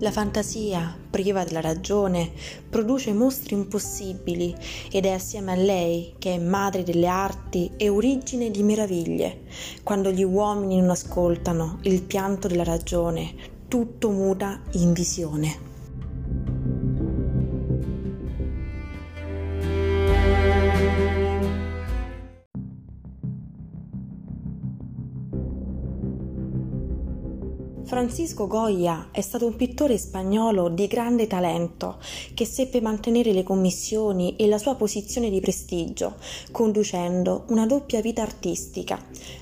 La fantasia, priva della ragione, produce mostri impossibili ed è assieme a lei che è madre delle arti e origine di meraviglie. Quando gli uomini non ascoltano il pianto della ragione, tutto muta in visione. Francisco Goya è stato un pittore spagnolo di grande talento che seppe mantenere le commissioni e la sua posizione di prestigio, conducendo una doppia vita artistica,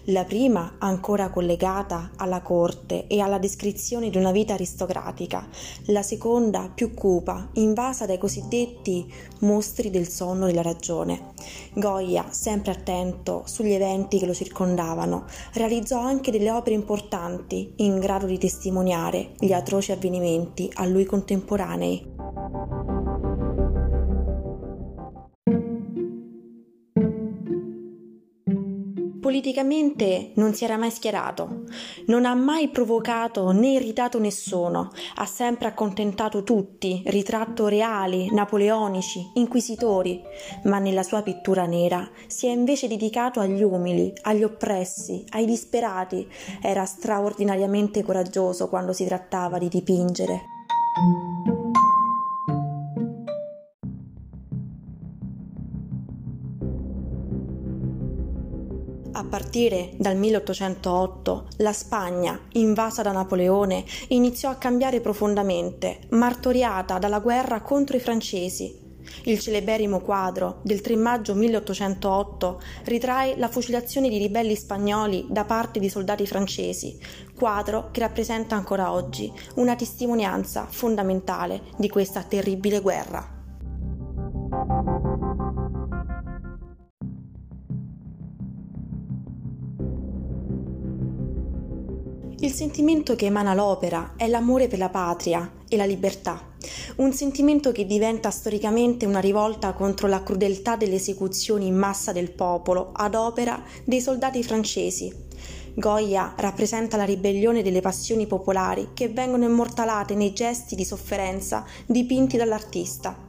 la prima ancora collegata alla corte e alla descrizione di una vita aristocratica, la seconda più cupa, invasa dai cosiddetti mostri del sonno della ragione. Goya, sempre attento sugli eventi che lo circondavano, realizzò anche delle opere importanti in grado di di testimoniare gli atroci avvenimenti a lui contemporanei. Politicamente non si era mai schierato, non ha mai provocato né irritato nessuno, ha sempre accontentato tutti, ritratto reali, napoleonici, inquisitori, ma nella sua pittura nera si è invece dedicato agli umili, agli oppressi, ai disperati, era straordinariamente coraggioso quando si trattava di dipingere. A partire dal 1808 la Spagna, invasa da Napoleone, iniziò a cambiare profondamente, martoriata dalla guerra contro i francesi. Il celeberrimo quadro del 3 maggio 1808 ritrae la fucilazione di ribelli spagnoli da parte di soldati francesi, quadro che rappresenta ancora oggi una testimonianza fondamentale di questa terribile guerra. Il sentimento che emana l'opera è l'amore per la patria e la libertà, un sentimento che diventa storicamente una rivolta contro la crudeltà delle esecuzioni in massa del popolo ad opera dei soldati francesi. Goya rappresenta la ribellione delle passioni popolari che vengono immortalate nei gesti di sofferenza dipinti dall'artista.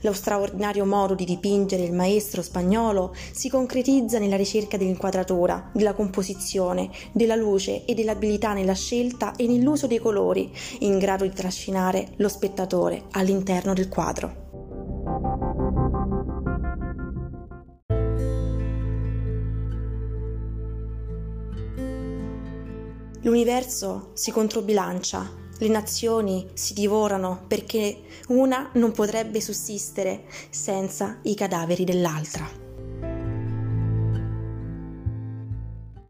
Lo straordinario modo di dipingere il maestro spagnolo si concretizza nella ricerca dell'inquadratura, della composizione, della luce e dell'abilità nella scelta e nell'uso dei colori, in grado di trascinare lo spettatore all'interno del quadro. L'universo si controbilancia le nazioni si divorano perché una non potrebbe sussistere senza i cadaveri dell'altra.